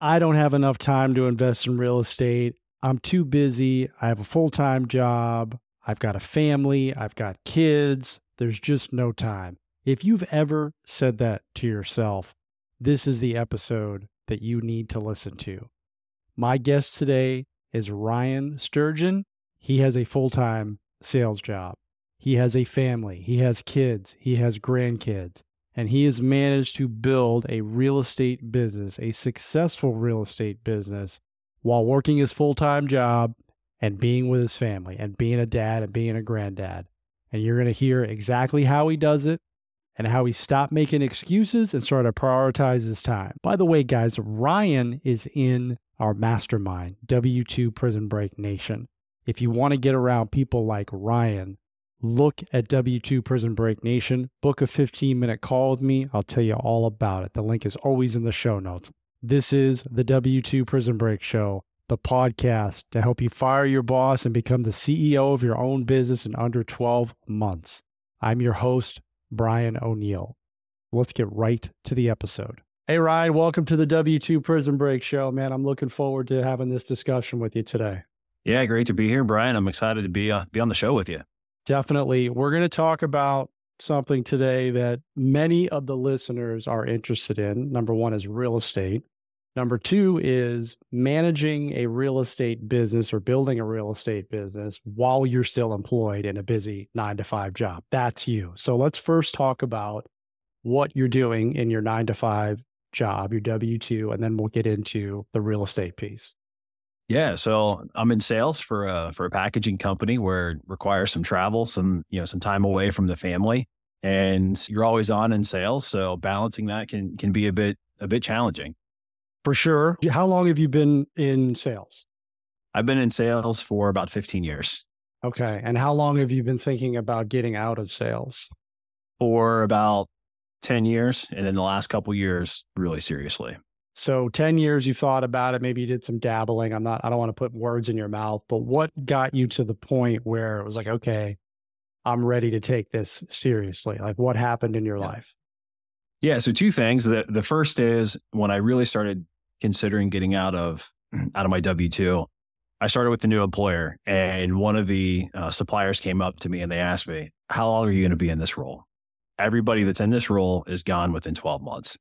I don't have enough time to invest in real estate. I'm too busy. I have a full time job. I've got a family. I've got kids. There's just no time. If you've ever said that to yourself, this is the episode that you need to listen to. My guest today is Ryan Sturgeon. He has a full time sales job. He has a family. He has kids. He has grandkids. And he has managed to build a real estate business, a successful real estate business, while working his full time job and being with his family and being a dad and being a granddad. And you're going to hear exactly how he does it and how he stopped making excuses and started to prioritize his time. By the way, guys, Ryan is in our mastermind, W2 Prison Break Nation. If you want to get around people like Ryan, look at W2 Prison Break Nation, book a 15 minute call with me. I'll tell you all about it. The link is always in the show notes. This is the W2 Prison Break Show, the podcast to help you fire your boss and become the CEO of your own business in under 12 months. I'm your host, Brian O'Neill. Let's get right to the episode. Hey, Ryan, welcome to the W2 Prison Break Show, man. I'm looking forward to having this discussion with you today. Yeah, great to be here, Brian. I'm excited to be uh, be on the show with you. Definitely. We're going to talk about something today that many of the listeners are interested in. Number one is real estate. Number two is managing a real estate business or building a real estate business while you're still employed in a busy nine to five job. That's you. So let's first talk about what you're doing in your nine to five job, your W 2, and then we'll get into the real estate piece. Yeah, so I'm in sales for a for a packaging company where it requires some travel, some you know some time away from the family, and you're always on in sales. So balancing that can can be a bit a bit challenging. For sure. How long have you been in sales? I've been in sales for about 15 years. Okay. And how long have you been thinking about getting out of sales? For about 10 years. And then the last couple years, really seriously. So 10 years you thought about it, maybe you did some dabbling. I'm not, I don't want to put words in your mouth, but what got you to the point where it was like, okay, I'm ready to take this seriously? Like what happened in your yeah. life? Yeah. So two things. The the first is when I really started considering getting out of out of my W two, I started with the new employer, and one of the uh, suppliers came up to me and they asked me, "How long are you going to be in this role?" Everybody that's in this role is gone within 12 months.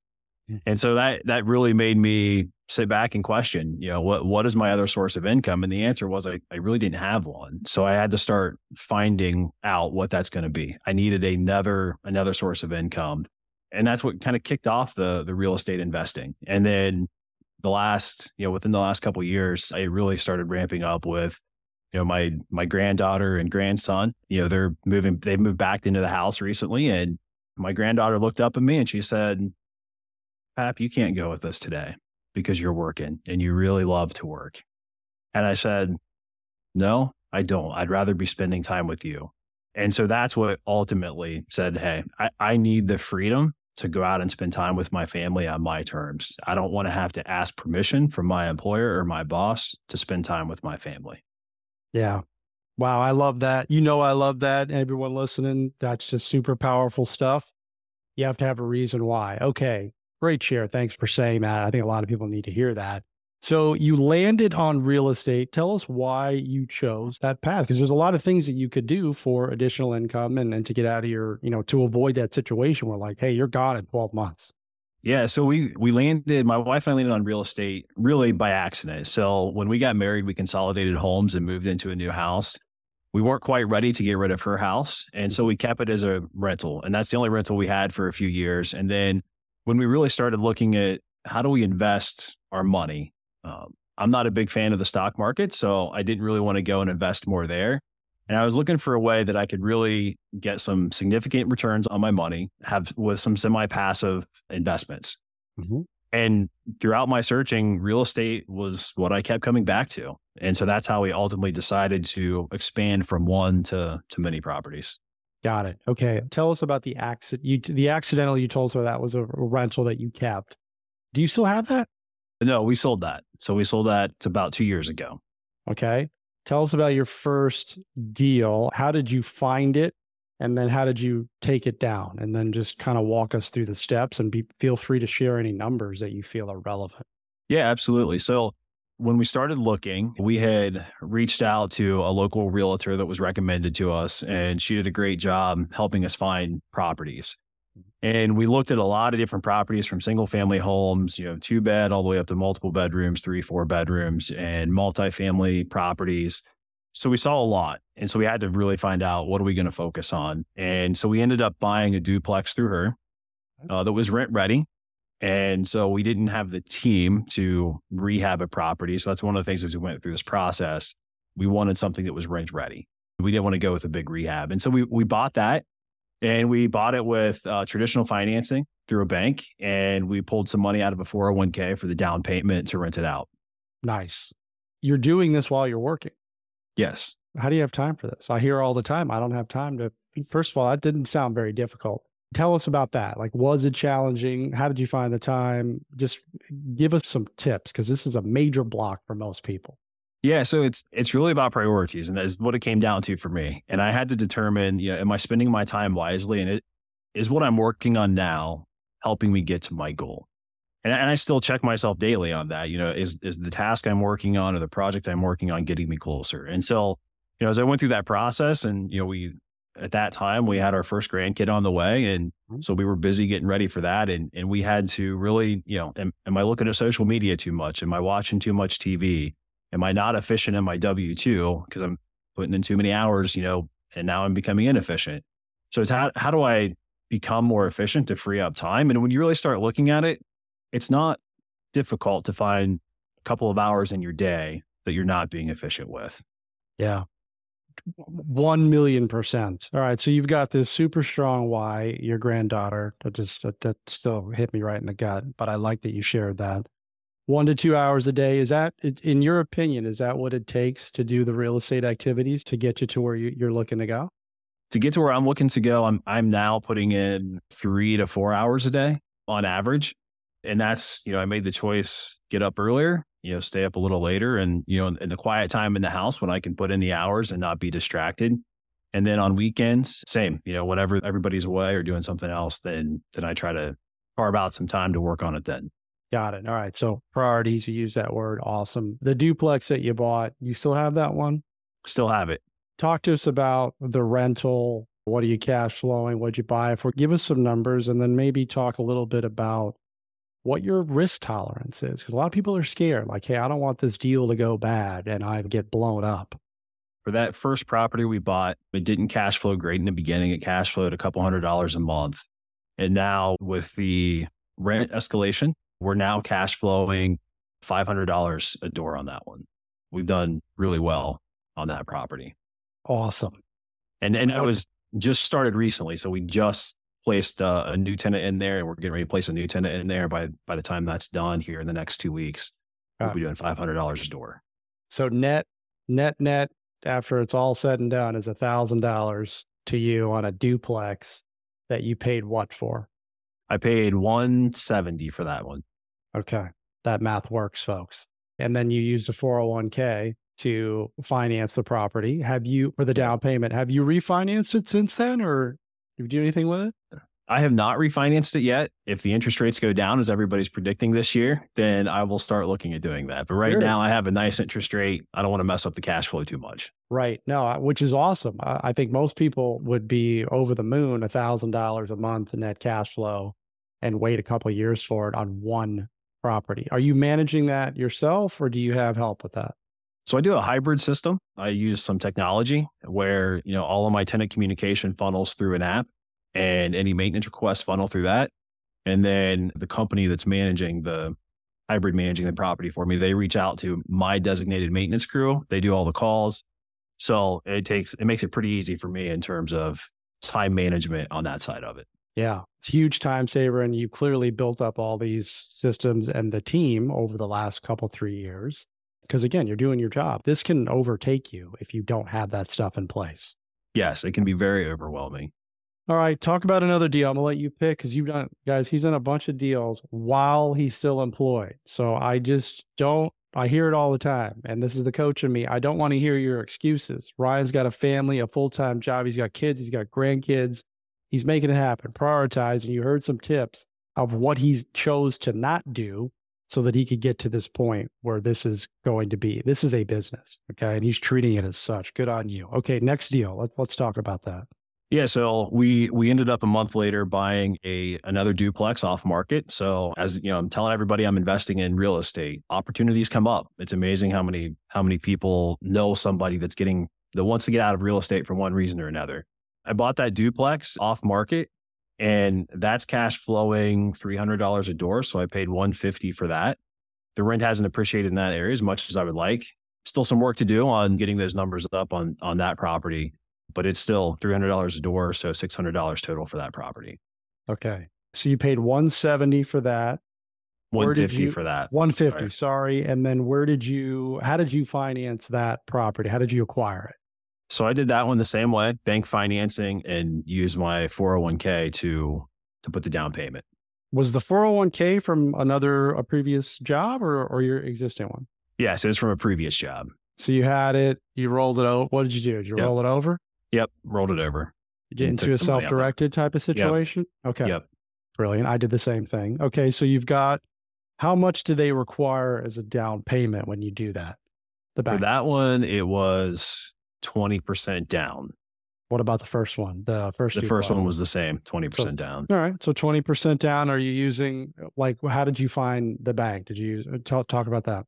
Hmm. And so that that really made me sit back and question, you know, what what is my other source of income? And the answer was I, I really didn't have one. So I had to start finding out what that's going to be. I needed another another source of income and that's what kind of kicked off the the real estate investing. And then the last, you know, within the last couple years, I really started ramping up with, you know, my my granddaughter and grandson. You know, they're moving. They moved back into the house recently, and my granddaughter looked up at me and she said, "Pap, you can't go with us today because you're working and you really love to work." And I said, "No, I don't. I'd rather be spending time with you." And so that's what ultimately said, Hey, I, I need the freedom to go out and spend time with my family on my terms. I don't want to have to ask permission from my employer or my boss to spend time with my family. Yeah. Wow. I love that. You know, I love that. Everyone listening, that's just super powerful stuff. You have to have a reason why. Okay. Great share. Thanks for saying that. I think a lot of people need to hear that. So you landed on real estate. Tell us why you chose that path because there's a lot of things that you could do for additional income and, and to get out of your, you know, to avoid that situation where like, hey, you're gone in 12 months. Yeah, so we we landed. My wife and I landed on real estate really by accident. So when we got married, we consolidated homes and moved into a new house. We weren't quite ready to get rid of her house, and mm. so we kept it as a rental, and that's the only rental we had for a few years. And then when we really started looking at how do we invest our money, um, I'm not a big fan of the stock market, so I didn't really want to go and invest more there. And I was looking for a way that I could really get some significant returns on my money, have with some semi-passive investments. Mm-hmm. And throughout my searching, real estate was what I kept coming back to. And so that's how we ultimately decided to expand from one to to many properties. Got it. Okay. Tell us about the accident. You the accidental you told us about that was a rental that you kept. Do you still have that? No, we sold that. So we sold that about two years ago. Okay. Tell us about your first deal. How did you find it? And then how did you take it down? And then just kind of walk us through the steps and be, feel free to share any numbers that you feel are relevant. Yeah, absolutely. So when we started looking, we had reached out to a local realtor that was recommended to us, and she did a great job helping us find properties. And we looked at a lot of different properties from single family homes, you know, two bed all the way up to multiple bedrooms, three, four bedrooms, and multifamily properties. So we saw a lot. And so we had to really find out what are we going to focus on. And so we ended up buying a duplex through her uh, that was rent ready. And so we didn't have the team to rehab a property. So that's one of the things as we went through this process. We wanted something that was rent ready. We didn't want to go with a big rehab. And so we, we bought that and we bought it with uh, traditional financing through a bank. And we pulled some money out of a 401k for the down payment to rent it out. Nice. You're doing this while you're working. Yes. How do you have time for this? I hear all the time, I don't have time to. First of all, that didn't sound very difficult. Tell us about that. Like, was it challenging? How did you find the time? Just give us some tips because this is a major block for most people. Yeah, so it's it's really about priorities, and that's what it came down to for me. And I had to determine, you know, am I spending my time wisely? And it is what I'm working on now helping me get to my goal. And, and I still check myself daily on that. You know, is is the task I'm working on or the project I'm working on getting me closer? And so, you know, as I went through that process, and you know, we at that time we had our first grandkid on the way and mm-hmm. so we were busy getting ready for that and and we had to really you know am, am i looking at social media too much? Am i watching too much tv am i not efficient in my w2 because i'm putting in too many hours you know and now i'm becoming inefficient. So it's how, how do i become more efficient to free up time? And when you really start looking at it it's not difficult to find a couple of hours in your day that you're not being efficient with. Yeah 1 million percent. All right. So you've got this super strong why, your granddaughter. That just, that, that still hit me right in the gut, but I like that you shared that. One to two hours a day. Is that, in your opinion, is that what it takes to do the real estate activities to get you to where you, you're looking to go? To get to where I'm looking to go, I'm, I'm now putting in three to four hours a day on average. And that's, you know, I made the choice get up earlier you know, stay up a little later and, you know, in the quiet time in the house when I can put in the hours and not be distracted. And then on weekends, same, you know, whenever everybody's away or doing something else, then, then I try to carve out some time to work on it then. Got it. All right. So priorities, you use that word. Awesome. The duplex that you bought, you still have that one? Still have it. Talk to us about the rental. What are you cash flowing? What'd you buy for? Give us some numbers and then maybe talk a little bit about what your risk tolerance is. Because a lot of people are scared, like, hey, I don't want this deal to go bad and I get blown up. For that first property we bought, it didn't cash flow great in the beginning. It cash flowed a couple hundred dollars a month. And now with the rent escalation, we're now cash flowing $500 a door on that one. We've done really well on that property. Awesome. And and I was just started recently. So we just placed uh, a new tenant in there, and we're getting ready to place a new tenant in there. By by the time that's done here in the next two weeks, we'll be doing five hundred dollars a door. So net net net after it's all said and done is a thousand dollars to you on a duplex that you paid what for? I paid one seventy for that one. Okay, that math works, folks. And then you used a four hundred one k to finance the property. Have you for the down payment? Have you refinanced it since then, or did you do anything with it? I have not refinanced it yet. If the interest rates go down as everybody's predicting this year, then I will start looking at doing that. But right sure. now, I have a nice interest rate. I don't want to mess up the cash flow too much. Right. No, which is awesome. I think most people would be over the moon, a thousand dollars a month in net cash flow, and wait a couple years for it on one property. Are you managing that yourself, or do you have help with that? So I do a hybrid system. I use some technology where, you know, all of my tenant communication funnels through an app and any maintenance requests funnel through that. And then the company that's managing the hybrid managing the property for me, they reach out to my designated maintenance crew. They do all the calls. So it takes, it makes it pretty easy for me in terms of time management on that side of it. Yeah, it's huge time saver. And you clearly built up all these systems and the team over the last couple, three years. Because again, you're doing your job. This can overtake you if you don't have that stuff in place. Yes, it can be very overwhelming. All right, talk about another deal. I'm gonna let you pick because you've done, guys. He's done a bunch of deals while he's still employed. So I just don't. I hear it all the time, and this is the coach in me. I don't want to hear your excuses. Ryan's got a family, a full time job. He's got kids. He's got grandkids. He's making it happen. Prioritize, and you heard some tips of what he chose to not do so that he could get to this point where this is going to be this is a business okay and he's treating it as such good on you okay next deal Let, let's talk about that yeah, so we we ended up a month later buying a another duplex off market. So as you know, I'm telling everybody I'm investing in real estate. Opportunities come up. It's amazing how many how many people know somebody that's getting that wants to get out of real estate for one reason or another. I bought that duplex off market and that's cash flowing $300 a door, so I paid 150 for that. The rent hasn't appreciated in that area as much as I would like. Still some work to do on getting those numbers up on on that property but it's still $300 a door. So $600 total for that property. Okay. So you paid 170 for that. 150 you, for that. 150, right. sorry. And then where did you, how did you finance that property? How did you acquire it? So I did that one the same way, bank financing and use my 401k to, to put the down payment. Was the 401k from another, a previous job or, or your existing one? Yes, it was from a previous job. So you had it, you rolled it over. What did you do? Did you yep. roll it over? Yep, rolled it over. You get into a self-directed type of situation. Yep. Okay. Yep. Brilliant. I did the same thing. Okay, so you've got how much do they require as a down payment when you do that? The back. For that one, it was twenty percent down. What about the first one? The first. The first one was the same, twenty percent so, down. All right, so twenty percent down. Are you using like? How did you find the bank? Did you use, talk talk about that?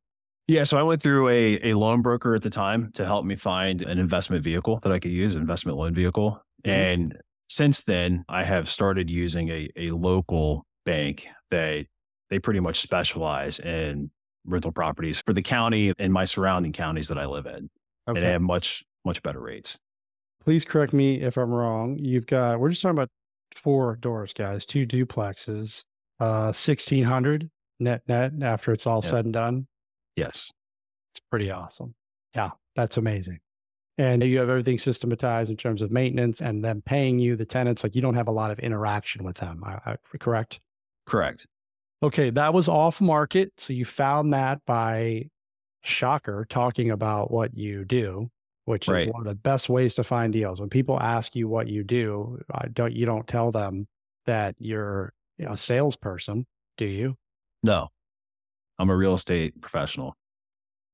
Yeah, so I went through a, a loan broker at the time to help me find an investment vehicle that I could use, investment loan vehicle. Mm-hmm. And since then, I have started using a, a local bank that they pretty much specialize in rental properties for the county and my surrounding counties that I live in. Okay. And they have much, much better rates. Please correct me if I'm wrong. You've got, we're just talking about four doors, guys, two duplexes, uh, 1600 net net after it's all said and done. Yes. It's pretty awesome. Yeah, that's amazing. And you have everything systematized in terms of maintenance and them paying you, the tenants. Like you don't have a lot of interaction with them, I, I, correct? Correct. Okay, that was off market. So you found that by shocker talking about what you do, which right. is one of the best ways to find deals. When people ask you what you do, I don't you don't tell them that you're a salesperson, do you? No. I'm a real estate professional.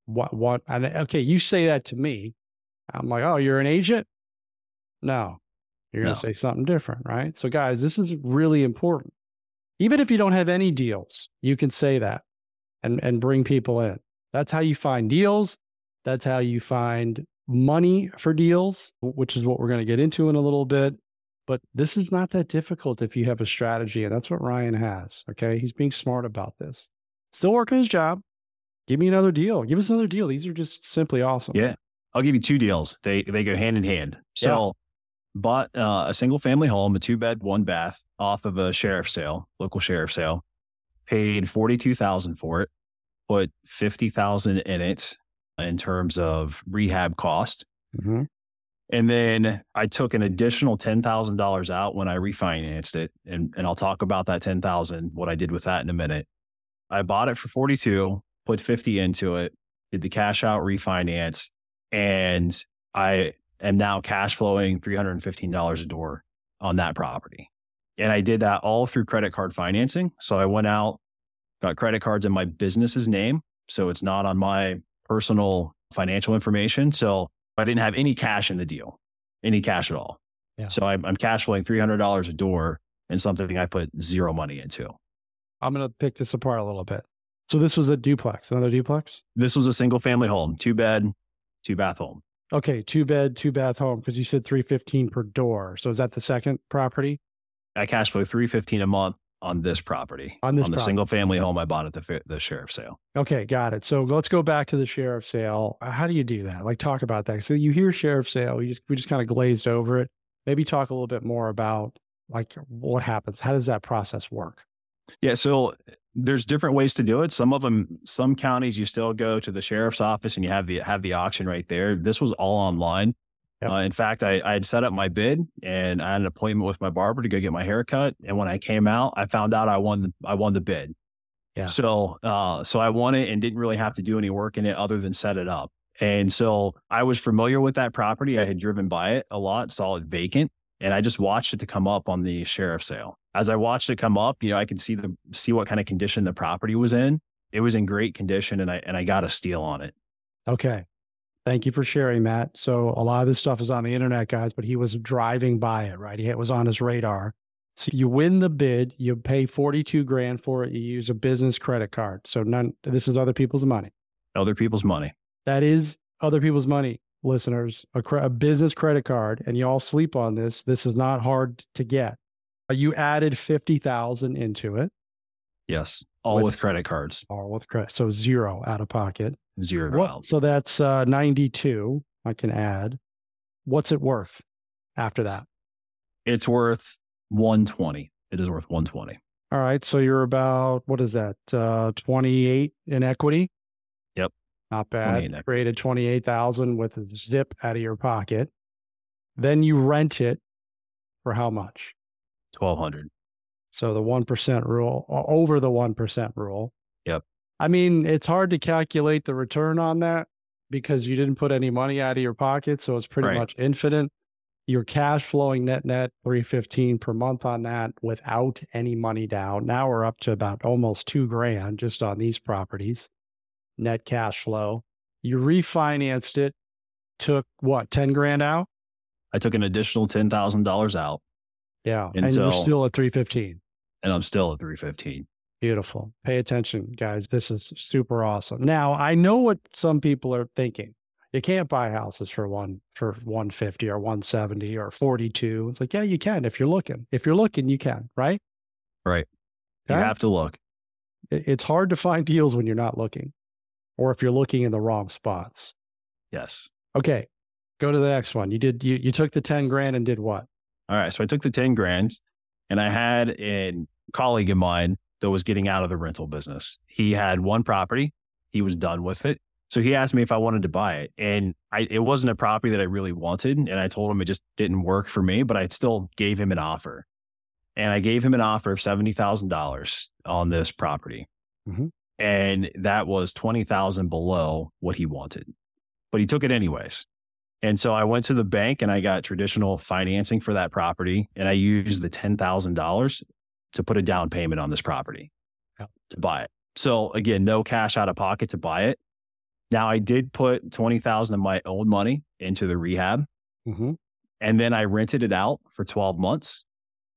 What, what, and okay, you say that to me. I'm like, oh, you're an agent? No, you're going to say something different, right? So, guys, this is really important. Even if you don't have any deals, you can say that and, and bring people in. That's how you find deals. That's how you find money for deals, which is what we're going to get into in a little bit. But this is not that difficult if you have a strategy. And that's what Ryan has. Okay. He's being smart about this still working his job. Give me another deal. Give us another deal. These are just simply awesome. Yeah. I'll give you two deals. They they go hand in hand. So yeah. bought uh, a single family home, a two bed, one bath off of a sheriff sale, local sheriff sale. Paid forty two thousand for it. Put fifty thousand in it in terms of rehab cost. Mm-hmm. And then I took an additional ten thousand dollars out when I refinanced it, and and I'll talk about that ten thousand, what I did with that in a minute. I bought it for 42, put 50 into it, did the cash out refinance, and I am now cash flowing $315 a door on that property. And I did that all through credit card financing. So I went out, got credit cards in my business's name. So it's not on my personal financial information. So I didn't have any cash in the deal, any cash at all. Yeah. So I'm, I'm cash flowing $300 a door and something I put zero money into. I'm going to pick this apart a little bit. So this was a duplex, another duplex? This was a single family home, two bed, two bath home. Okay, two bed, two bath home because you said 315 per door. So is that the second property? I cash flow 315 a month on this property. On this on the property. single family home I bought at the the sheriff sale. Okay, got it. So let's go back to the sheriff sale. Uh, how do you do that? Like talk about that. So you hear sheriff sale, you just we just kind of glazed over it. Maybe talk a little bit more about like what happens. How does that process work? Yeah, so uh, there's different ways to do it. Some of them, some counties, you still go to the sheriff's office and you have the have the auction right there. This was all online. Yep. Uh, in fact, I, I had set up my bid and I had an appointment with my barber to go get my hair cut. And when I came out, I found out I won the, I won the bid. Yeah. So uh, so I won it and didn't really have to do any work in it other than set it up. And so I was familiar with that property. I had driven by it a lot, saw it vacant, and I just watched it to come up on the sheriff sale as I watched it come up, you know, I could see the see what kind of condition the property was in. it was in great condition and I and I got a steal on it. Okay. Thank you for sharing that. So a lot of this stuff is on the internet, guys, but he was driving by it, right? It was on his radar. So you win the bid, you pay 42 grand for it, you use a business credit card. So none this is other people's money. Other people's money. That is other people's money, listeners. A, cre- a business credit card and you all sleep on this. This is not hard to get. Uh, You added 50,000 into it, Yes. All With- with credit cards. all with credit. So zero out of pocket. Zero out. So that's uh, 92. I can add. What's it worth after that? It's worth 120. It is worth 120. All right. So you're about, what is that? Uh, 28 in equity. Yep. Not bad. Created 28,000 with a zip out of your pocket. Then you rent it for how much? 1200. So the 1% rule, over the 1% rule. Yep. I mean, it's hard to calculate the return on that because you didn't put any money out of your pocket. So it's pretty Right. much infinite. Your cash flowing net net 315 per month on that without any money down. Now we're up to about almost two grand just on these properties. Net cash flow. You refinanced it, took what, 10 grand out? I took an additional $10,000 out Yeah. And And, you're still at 315. and I'm still at 315. Beautiful. Pay attention, guys. This is super awesome. Now, I know what some people are thinking. You can't buy houses for one for 150 or 170 or 42. It's like, yeah, you can if you're looking. If you're looking, you can, right? Right. You have to look. It's hard to find deals when you're not looking or if you're looking in the wrong spots. Yes. Okay. Go to the next one. You did you you took the 10 grand and did what? All right. So I took the 10 grand and I had a colleague of mine that was getting out of the rental business. He had one property, he was done with it. So he asked me if I wanted to buy it. And I, it wasn't a property that I really wanted. And I told him it just didn't work for me, but I still gave him an offer. And I gave him an offer of $70,000 on this property. Mhm. And that was 20,000 below what he wanted. But he took it anyways. And so I went to the bank and I got traditional financing for that property. And I used the $10,000 to put a down payment on this property Yep. to buy it. So again, no cash out of pocket to buy it. Now I did put 20,000 of my old money into the rehab Mm-hmm. and then I rented it out for 12 months.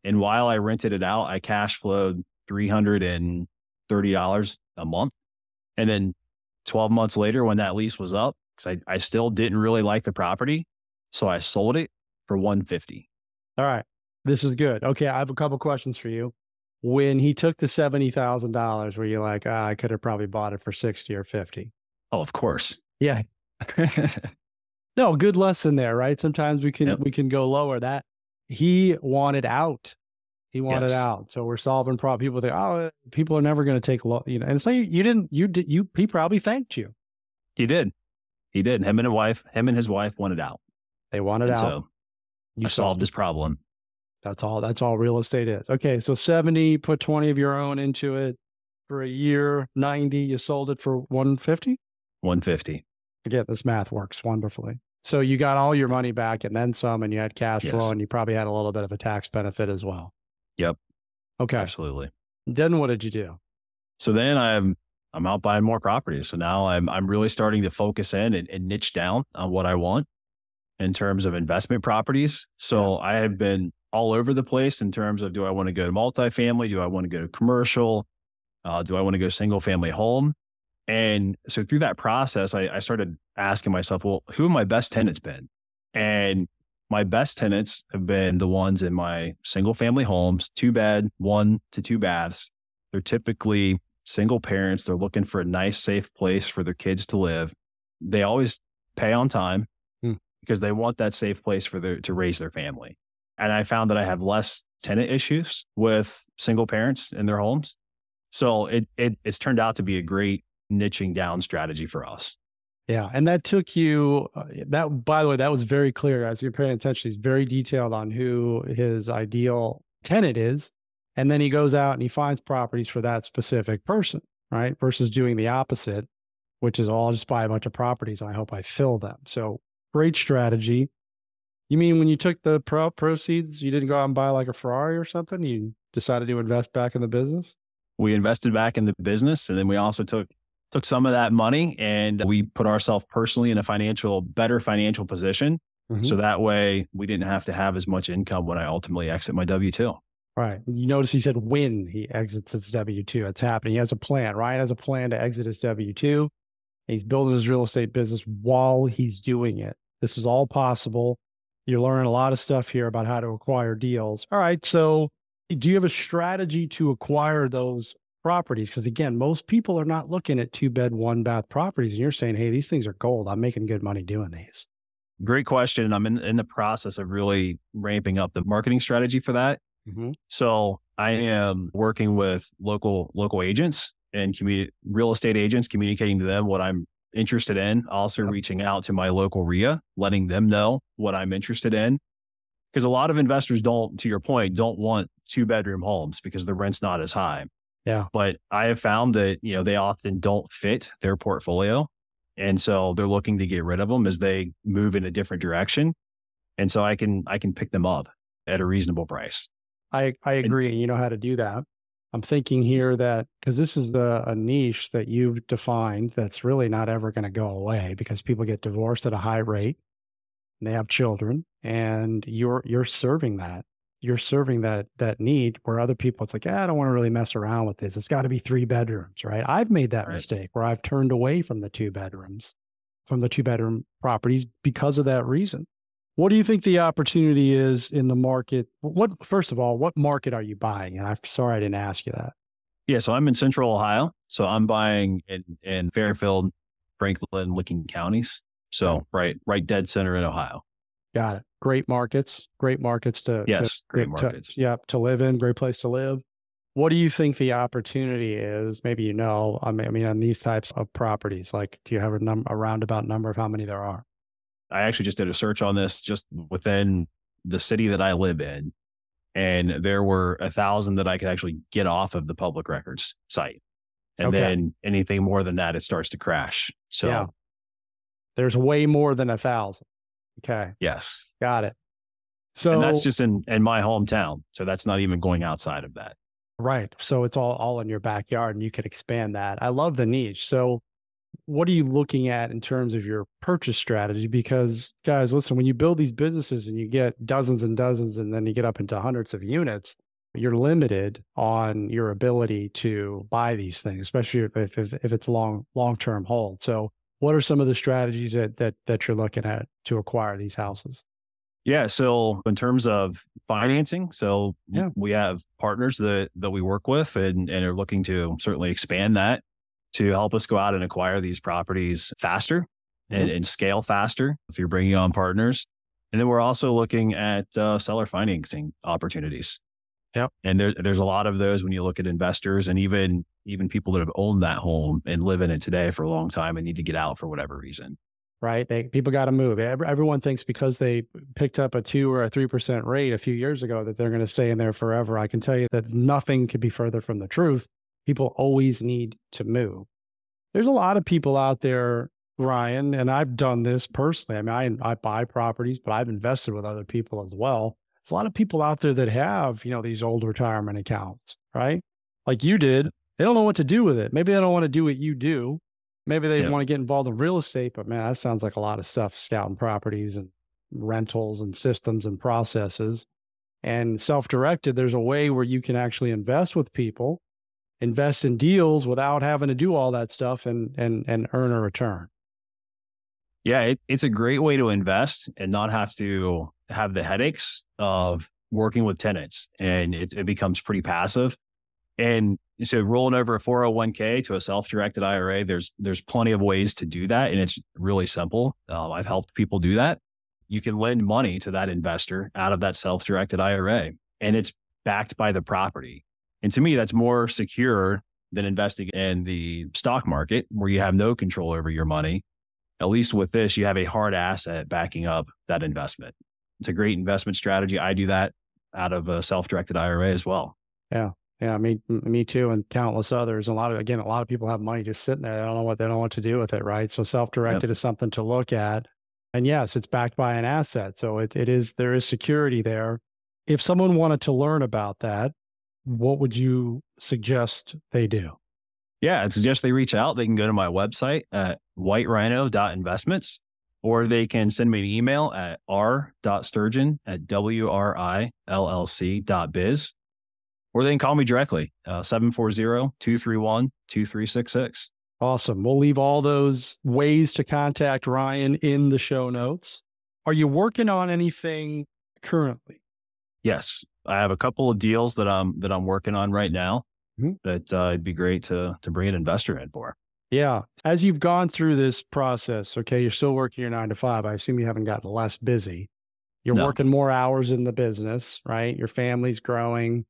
And while I rented it out, I cash flowed $330 a month. And then 12 months later, when that lease was up, because I, I still didn't really like the property. So I sold it for 150. All right. This is good. Okay. I have a couple questions for you. When he took the $70,000, were you like, ah, I could have probably bought it for 60 or 50? Oh, of course. Yeah. No, good lesson there, right? Sometimes we can Yep. we can go lower. That he wanted out. He wanted Yes. out. So we're solving problem. People think, oh, people are never going to take lo-, you know. And so you, you didn't. You did. You he probably thanked you. he did. He did. Him and his wife, him and his wife wanted out. They wanted And out. so you solved this problem. That's all. That's all real estate is. Okay, so seventy. Put twenty of your own into it for a year. Ninety. You sold it for one fifty. 150. Again, this math works wonderfully. So you got all your money back and then some, and you had cash flow, and you probably had a little bit of a tax benefit as well. Yep. Okay. Absolutely. Then what did you do? So then I'm I'm out buying more properties. So now I'm I'm really starting to focus in and, and niche down on what I want in terms of investment properties. So I have been all over the place in terms of do I want to go to multifamily? Do I want to go to commercial? Uh, do I want to go single family home? And so through that process, I, I started asking myself, well, who have my best tenants been? And my best tenants have been the ones in my single family homes, two bed, one to two baths. They're typically single parents. They're looking for a nice, safe place for their kids to live. They always pay on time Hmm. because they want that safe place for their to raise their family. And I found that I have less tenant issues with single parents in their homes. So it, it it's turned out to be a great niching down strategy for us. Yeah, and that took you. Uh, that by the way, that was very clear. As you're paying attention, he's very detailed on who his ideal tenant is, and then he goes out and he finds properties for that specific person, right? Versus doing the opposite, which is, oh, just buy a bunch of properties and I hope I fill them. So great strategy. You mean when you took the pro- proceeds, you didn't go out and buy like a Ferrari or something? You decided to invest back in the business? we invested back in the business. And then we also took took some of that money and we put ourselves personally in a financial, better financial position. Mm-hmm. So that way we didn't have to have as much income when I ultimately exit my W 2. Right. You notice he said when he exits his W 2. It's happening. He has a plan. Ryan has a plan to exit his W 2. He's building his real estate business while he's doing it. This is all possible. You're learning a lot of stuff here about how to acquire deals. All right. So, do you have a strategy to acquire those properties? Because again, most people are not looking at two bed, one bath properties. And you're saying, hey, these things are gold. I'm making good money doing these. Great question. I'm in, in the process of really ramping up the marketing strategy for that. Mm-hmm. So I am working with local local agents and commu- real estate agents, communicating to them what I'm interested in. Also yep. reaching out to my local RIA, letting them know what I'm interested in. Because a lot of investors don't, to your point, don't want two bedroom homes because the rent's not as high. Yeah. But I have found that, you know, they often don't fit their portfolio. And so they're looking to get rid of them as they move in a different direction. And so I can I can pick them up at a reasonable price. I, I agree. And you know how to do that. I'm thinking here that because this is the, a niche that you've defined that's really not ever going to go away because people get divorced at a high rate and they have children and you're you're serving that. You're serving that that need where other people it's like ah, I don't want to really mess around with this. It's got to be three bedrooms right? I've made that right. mistake where I've turned away from the two bedrooms from the two bedroom properties because of that reason what do you think the opportunity is in the market? What first of all, what market are you buying? And I'm sorry I didn't ask you that. Yeah, so I'm in Central Ohio. So I'm buying in, in Fairfield, Franklin, Licking counties. So right, right, dead center in Ohio. Got it. Great markets. Great markets to yes, to, great markets. To, yeah, to live in. Great place to live. What do you think the opportunity is? Maybe you know. I mean, I mean, on these types of properties, like, do you have a number, a roundabout number of how many there are? I actually just did a search on this just within the city that I live in. And there were a thousand that I could actually get off of the public records site. And okay. then anything more than that, it starts to crash. So yeah. there's way more than a thousand. Okay. Yes. Got it. So and that's just in, in my hometown. So that's not even going outside of that. Right. So it's all, all in your backyard and you could expand that. I love the niche. So what are you looking at in terms of your purchase strategy? Because guys, listen, when you build these businesses and you get dozens and dozens, and then you get up into hundreds of units, you're limited on your ability to buy these things, especially if if, if it's long long term hold. So, what are some of the strategies that that that you're looking at to acquire these houses? Yeah. So in terms of financing, so yeah. we have partners that that we work with and, and are looking to certainly expand that to help us go out and acquire these properties faster mm-hmm. and, and, scale faster if you're bringing on partners. And then we're also looking at uh, seller financing opportunities. Yeah. And there, there's a lot of those when you look at investors and even even people that have owned that home and live in it today for a long time and need to get out for whatever reason. Right. They, people got to move. Everyone thinks because they picked up a two or a 3% rate a few years ago that they're going to stay in there forever. I can tell you that nothing could be further from the truth people always need to move. There's a lot of people out there, Ryan, and I've done this personally. I mean, I, I buy properties, but I've invested with other people as well. There's a lot of people out there that have, you know, these old retirement accounts, right? Like you did. They don't know what to do with it. Maybe they don't want to do what you do. Maybe they yeah. want to get involved in real estate, but man, that sounds like a lot of stuff scouting properties and rentals and systems and processes. And self directed, there's a way where you can actually invest with people invest in deals without having to do all that stuff and and and earn a return. Yeah, it, it's a great way to invest and not have to have the headaches of working with tenants, and it, it becomes pretty passive. And so, rolling over a 401k to a self-directed IRA, there's there's plenty of ways to do that, and it's really simple. Um, I've helped people do that. You can lend money to that investor out of that self-directed IRA, and it's backed by the property. And to me, that's more secure than investing in the stock market where you have no control over your money. At least with this, you have a hard asset backing up that investment. It's a great investment strategy. I do that out of a self-directed IRA as well. Yeah. Yeah, me, me too, and countless others. A lot of again, a lot of people have money just sitting there. They don't know what they don't know what to do with it, right? So self-directed yep. is something to look at. And yes, it's backed by an asset, so it it is there is security there. If someone wanted to learn about that, what would you suggest they do? Yeah, I'd suggest they reach out. They can go to my website at whiterhino.investments or they can send me an email at r.sturgeon at wrillc.biz or they can call me directly, uh, 740-231-2366. Awesome. We'll leave all those ways to contact Ryan in the show notes. Are you working on anything currently? Yes, I have a couple of deals that I'm that I'm working on right now. Mm-hmm. That uh, it'd be great to to bring an investor in for. Yeah, as you've gone through this process, okay, you're still working your nine to five. I assume you haven't gotten less busy. You're no. working more hours in the business, right? Your family's growing.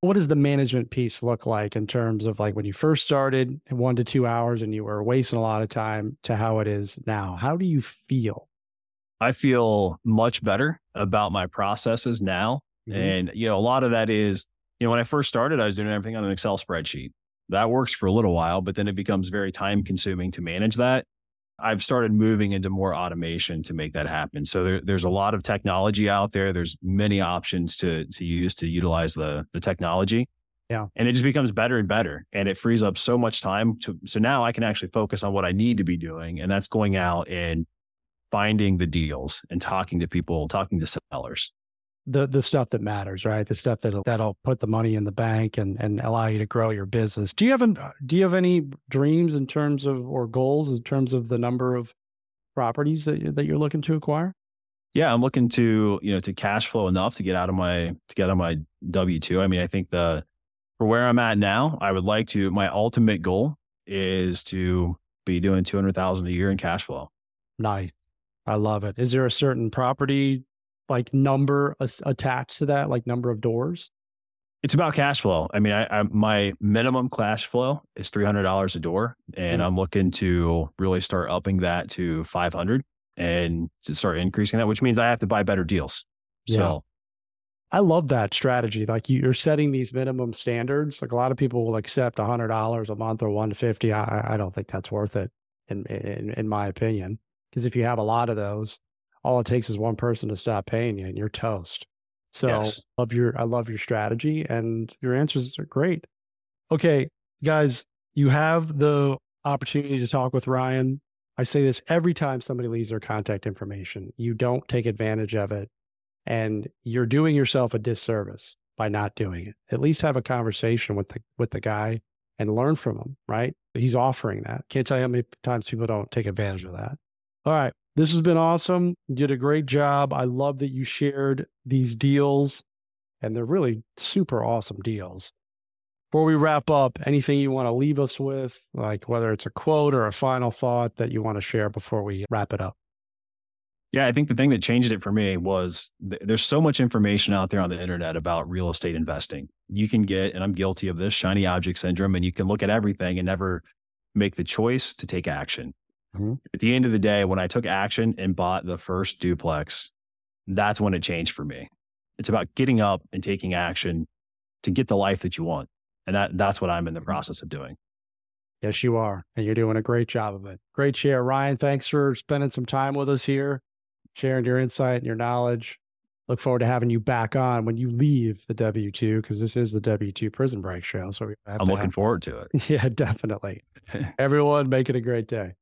What does the management piece look like in terms of like when you first started, one to two hours, and you were wasting a lot of time to how it is now? How do you feel? I feel much better about my processes now. Mm-hmm. And, you know, a lot of that is, you know, when I first started, I was doing everything on an Excel spreadsheet. That works for a little while, but then it becomes very time consuming to manage that. I've started moving into more automation to make that happen. So there, there's a lot of technology out there. There's many options to to use to utilize the the technology. Yeah. And it just becomes better and better. And it frees up so much time to so now I can actually focus on what I need to be doing. And that's going out and finding the deals and talking to people, talking to sellers. The the stuff that matters, right? The stuff that'll that'll put the money in the bank and and allow you to grow your business. Do you have an, uh, do you have any dreams in terms of or goals in terms of the number of properties that that you're looking to acquire? Yeah, I'm looking to you know to cash flow enough to get out of my to get out of my W two. I mean, I think the for where I'm at now, I would like to. My ultimate goal is to be doing two hundred thousand a year in cash flow. Nice. I love it. Is there a certain property like number attached to that, like number of doors? It's about cash flow. I mean, I, I my minimum cash flow is three hundred dollars a door, and mm-hmm. I'm looking to really start upping that to five hundred and to start increasing that, which means I have to buy better deals. Yeah. So, I love that strategy. Like you're setting these minimum standards. Like a lot of people will accept hundred dollars a month or one to fifty. I, I don't think that's worth it, in in, in my opinion. Because if you have a lot of those, all it takes is one person to stop paying you and you're toast. So yes. love your I love your strategy and your answers are great. Okay, guys, you have the opportunity to talk with Ryan. I say this every time somebody leaves their contact information. You don't take advantage of it and you're doing yourself a disservice by not doing it. At least have a conversation with the with the guy and learn from him, right? He's offering that. Can't tell you how many times people don't take advantage of that. All right. This has been awesome. You did a great job. I love that you shared these deals, and they're really super awesome deals. Before we wrap up, anything you want to leave us with, like whether it's a quote or a final thought that you want to share before we wrap it up? Yeah, I think the thing that changed it for me was th- there's so much information out there on the internet about real estate investing. You can get, and I'm guilty of this, shiny object syndrome, and you can look at everything and never make the choice to take action. Mm-hmm. At the end of the day, when I took action and bought the first duplex, that's when it changed for me. It's about getting up and taking action to get the life that you want. And that that's what I'm in the mm-hmm. process of doing. Yes, you are. And you're doing a great job of it. Great share. Ryan, thanks for spending some time with us here, sharing your insight and your knowledge. Look forward to having you back on when you leave the W 2, because this is the W 2 prison break show. So I'm looking have... forward to it. Yeah, definitely. Everyone, make it a great day.